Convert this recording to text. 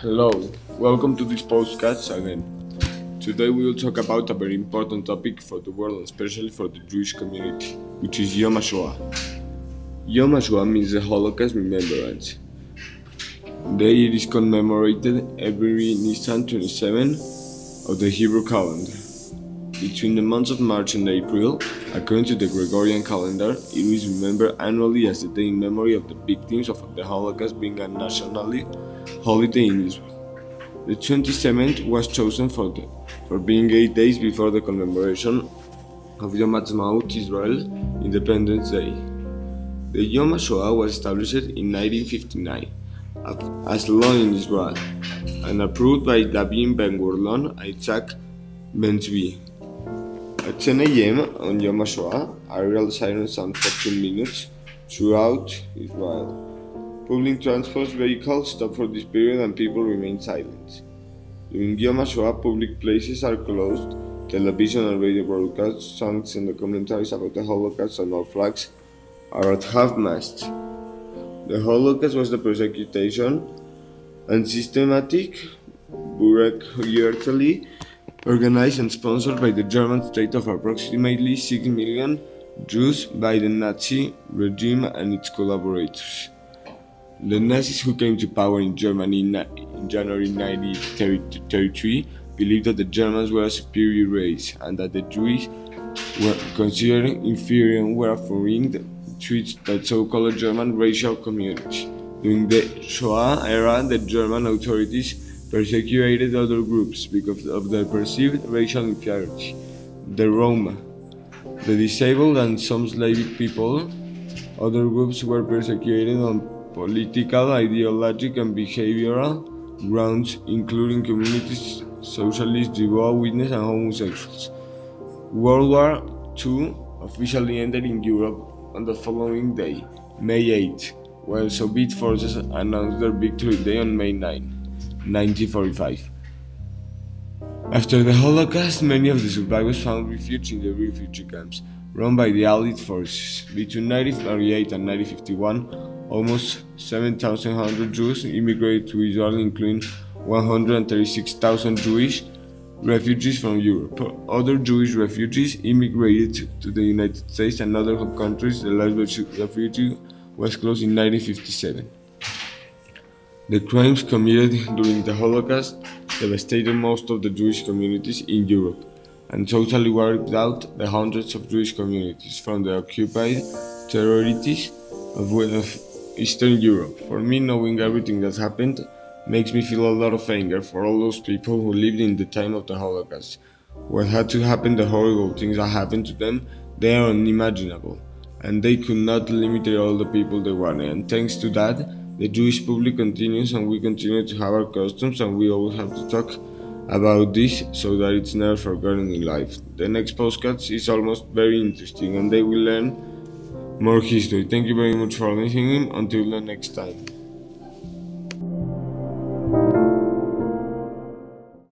Hello, welcome to this podcast again. Today we will talk about a very important topic for the world, especially for the Jewish community, which is Yom HaShoah. Yom HaShoah means the Holocaust remembrance. Day it is commemorated every Nisan 27 of the Hebrew calendar. Between the months of March and April, according to the Gregorian calendar, it is remembered annually as the day in memory of the victims of the Holocaust being a nationally holiday in Israel. The 27th was chosen for, the, for being eight days before the commemoration of Yom Ha'atzmaut Israel Independence Day. The Yom HaShoah was established in 1959 as law in Israel and approved by David Ben-Gurion and Isaac Ben-Zvi. At 10 a.m. on Yom HaShoah, aerial sirens sound for two minutes throughout Israel. Public transport vehicles stop for this period and people remain silent. During Yom HaShoah, public places are closed. Television and radio broadcasts, songs, and documentaries about the Holocaust and all flags are at half-mast. The Holocaust was the persecution and systematic, bureaucratically organized and sponsored by the German state of approximately 6 million Jews by the Nazi regime and its collaborators. The Nazis who came to power in Germany in January 1933 believed that the Germans were a superior race and that the Jews were considered inferior and were offering treats the so-called German racial community. During the Shoah era, the German authorities persecuted other groups because of their perceived racial inferiority. The Roma, the disabled, and some Slavic people. Other groups were persecuted on political, ideological, and behavioral grounds, including communities, socialists, Jehovah's Witnesses, and homosexuals. World War II officially ended in Europe on the following day, May 8, while Soviet forces announced their victory day on May 9. 1945. After the Holocaust, many of the survivors found refuge in the refugee camps run by the Allied forces. Between 1948 and 1951, almost 7,100 Jews immigrated to Israel, including 136,000 Jewish refugees from Europe. Other Jewish refugees immigrated to the United States and other countries. The last refugee was closed in 1957. The crimes committed during the Holocaust devastated most of the Jewish communities in Europe and totally wiped out the hundreds of Jewish communities from the occupied territories of, Eastern Europe. For me, knowing everything that happened makes me feel a lot of anger for all those people who lived in the time of the Holocaust. What had to happen, the horrible things that happened to them, they are unimaginable, and they could not limit all the people they wanted. And thanks to that, the Jewish public continues and we continue to have our customs and we always have to talk about this so that it's never forgotten in life. The next podcast is almost very interesting and they will learn more history. Thank you very much for listening. Until the next time.